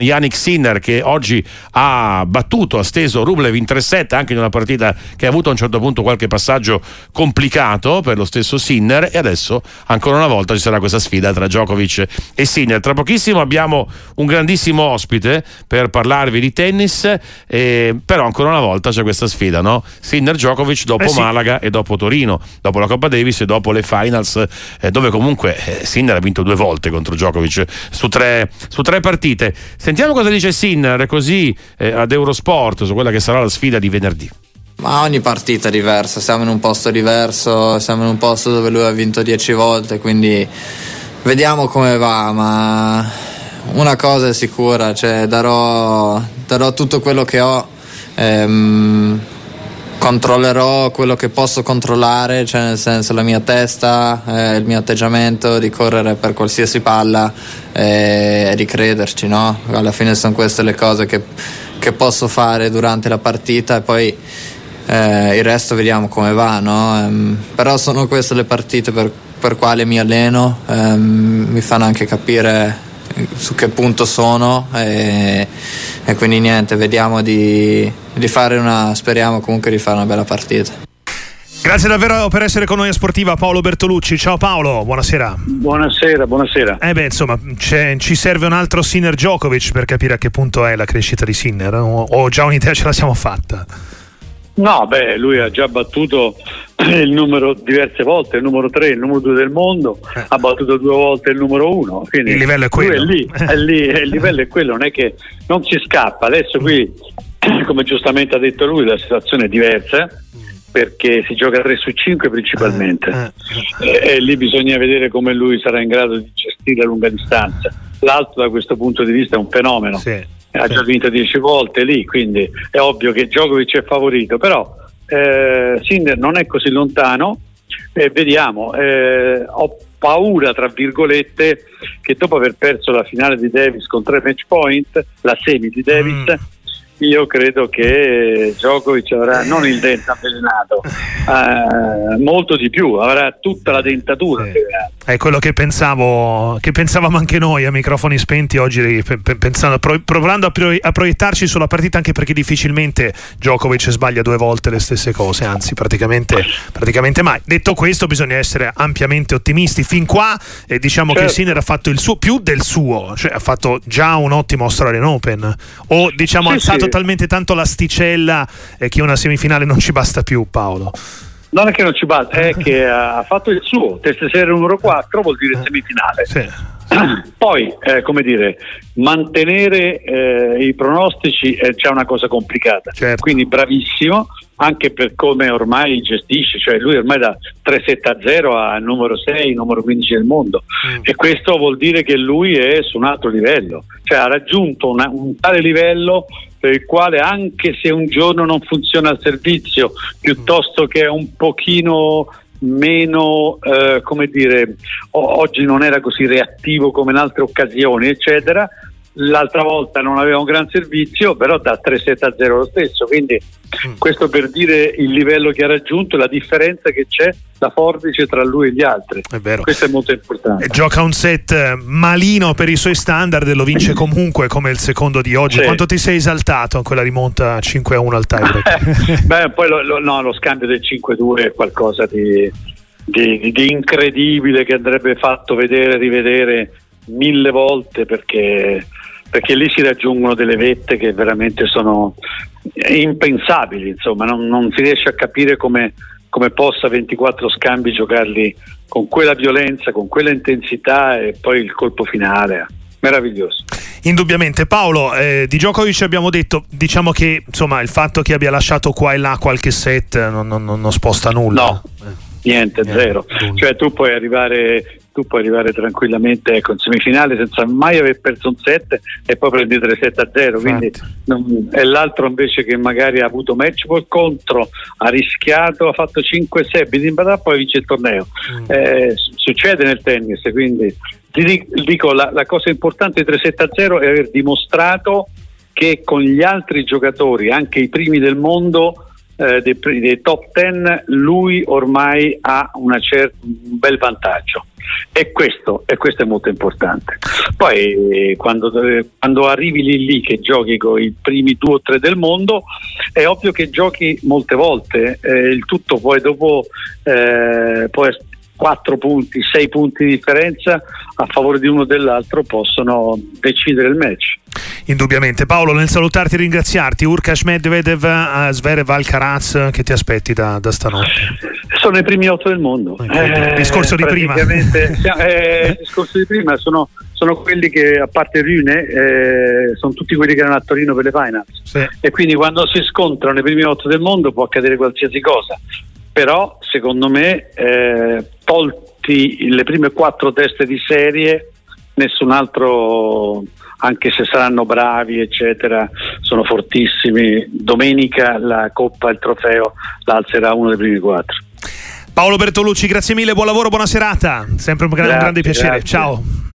Yannick Sinner che oggi ha battuto, ha steso Rublev in 3-7 anche in una partita che ha avuto a un certo punto qualche passaggio complicato per lo stesso Sinner e adesso ancora una volta ci sarà questa sfida tra Djokovic e Sinner. Tra pochissimo abbiamo un grandissimo ospite per parlarvi di tennis, eh, però ancora una volta c'è questa sfida, no? Sinner-Djokovic dopo eh sì. Malaga e dopo Torino, dopo la Coppa Davis e dopo le finals eh, dove comunque eh, Sinner ha vinto due volte contro Djokovic su tre, su tre partite. Sentiamo cosa dice Sinner così eh, ad Eurosport su quella che sarà la sfida di venerdì. Ma ogni partita è diversa, siamo in un posto diverso, siamo in un posto dove lui ha vinto dieci volte, quindi vediamo come va, ma una cosa è sicura, cioè darò, darò tutto quello che ho. Ehm, controllerò quello che posso controllare, cioè nel senso la mia testa, eh, il mio atteggiamento di correre per qualsiasi palla e, di crederci, no? Alla fine sono queste le cose che, che posso fare durante la partita e poi eh, il resto vediamo come va, no? Ehm, però sono queste le partite per, per quali mi alleno, ehm, mi fanno anche capire su che punto sono e, e quindi niente, vediamo di, di fare una, speriamo comunque di fare una bella partita. Grazie davvero per essere con noi a Sportiva Paolo Bertolucci. Ciao Paolo, buonasera. Buonasera, buonasera. Eh beh, insomma, ci serve un altro Sinner Djokovic per capire a che punto è la crescita di Sinner o, o già un'idea ce la siamo fatta? No, beh, lui ha già battuto il numero diverse volte, il numero 3, il numero 2 del mondo, eh. ha battuto due volte il numero 1. Il livello è quello. È lì, è lì, il livello è quello, non è che non si scappa. Adesso qui, come giustamente ha detto lui, la situazione è diversa perché si gioca 3 su 5 principalmente eh, eh, e, e lì bisogna vedere come lui sarà in grado di gestire a lunga distanza. L'altro da questo punto di vista è un fenomeno. Sì ha già vinto 10 volte lì, quindi è ovvio che Djokovic è favorito, però eh, Sinner non è così lontano e vediamo, eh, ho paura tra virgolette che dopo aver perso la finale di Davis con tre match point, la semi di Davis, mm io credo che Djokovic avrà non il dente avvelenato, eh, molto di più, avrà tutta la dentatura. Sì. È quello che pensavo, che pensavamo anche noi a microfoni spenti oggi, pensando, provando a, a, proiettarci sulla partita, anche perché difficilmente Djokovic sbaglia due volte le stesse cose, anzi praticamente, praticamente mai. Detto questo bisogna essere ampiamente ottimisti. Fin qua eh, diciamo certo. che Sinner ha fatto il suo, più del suo, cioè ha fatto già un ottimo Australian Open, o diciamo sì, alzato sì talmente tanto l'asticella eh, che una semifinale non ci basta più, Paolo. Non è che non ci basta, è che ha fatto il suo. Test serie numero 4 vuol dire semifinale. Sì. Poi, eh, come dire, mantenere eh, i pronostici è già una cosa complicata. Certo. Quindi bravissimo, anche per come ormai gestisce, cioè lui ormai da 3-7-0 a numero 6, numero 15 del mondo mm. e questo vuol dire che lui è su un altro livello, cioè ha raggiunto una, un tale livello per il quale anche se un giorno non funziona il servizio, piuttosto che un pochino meno, eh, come dire, oggi non era così reattivo come in altre occasioni, eccetera, l'altra volta non aveva un gran servizio, però da 3-7 a 0 lo stesso, quindi mm. questo per dire il livello che ha raggiunto, la differenza che c'è, la forbice tra lui e gli altri. È vero. Questo è molto importante. E gioca un set malino per i suoi standard e lo vince comunque come il secondo di oggi. Sì. Quanto ti sei esaltato in quella rimonta 5-1 al tiebreak? Beh, poi lo, lo, no, lo scambio del 5-2 è qualcosa di, di, di incredibile che andrebbe fatto vedere e rivedere mille volte perché perché lì si raggiungono delle vette che veramente sono impensabili, insomma, non, non si riesce a capire come, come, possa 24 scambi giocarli con quella violenza, con quella intensità e poi il colpo finale. Meraviglioso. Indubbiamente, Paolo, eh, di Djokovic abbiamo detto, diciamo che insomma, il fatto che abbia lasciato qua e là qualche set non, non, non sposta nulla. No, niente, niente zero. Cioè tu puoi arrivare tu puoi arrivare tranquillamente ecco, in semifinale senza mai aver perso un 7 e poi prendi 3-7 a 0 quindi non, è l'altro invece che magari ha avuto match poi contro ha rischiato, ha fatto 5-6 Bidimbatà poi vince il torneo mm. eh, succede nel tennis quindi ti dico la, la cosa importante di 3-7 a 0 è aver dimostrato che con gli altri giocatori anche i primi del mondo eh, dei, dei, top 10 lui ormai ha cer- un bel vantaggio. E questo, e questo, è molto importante. Poi quando, quando, arrivi lì, lì che giochi con i primi due o tre del mondo, è ovvio che giochi molte volte, eh, il tutto poi dopo eh, può 4 punti, 6 punti di differenza a favore di uno o dell'altro possono decidere il match. Indubbiamente. Paolo, nel salutarti e ringraziarti, Urkash Medvedev, uh, Zverev Alcaraz, che ti aspetti da, da, stanotte? Sono i primi 8 del mondo. Eh, discorso di prima. eh, discorso di prima sono, sono, quelli che, a parte Rune, eh, sono tutti quelli che erano a Torino per le finals. Sì. E quindi quando si scontrano i primi 8 del mondo può accadere qualsiasi cosa però secondo me eh, tolti le prime quattro teste di serie nessun altro anche se saranno bravi eccetera sono fortissimi. Domenica la coppa il trofeo l'alzerà uno dei primi quattro. Paolo Bertolucci grazie mille buon lavoro buona serata. Sempre un, gran, grazie, un grande piacere. grazie. ciao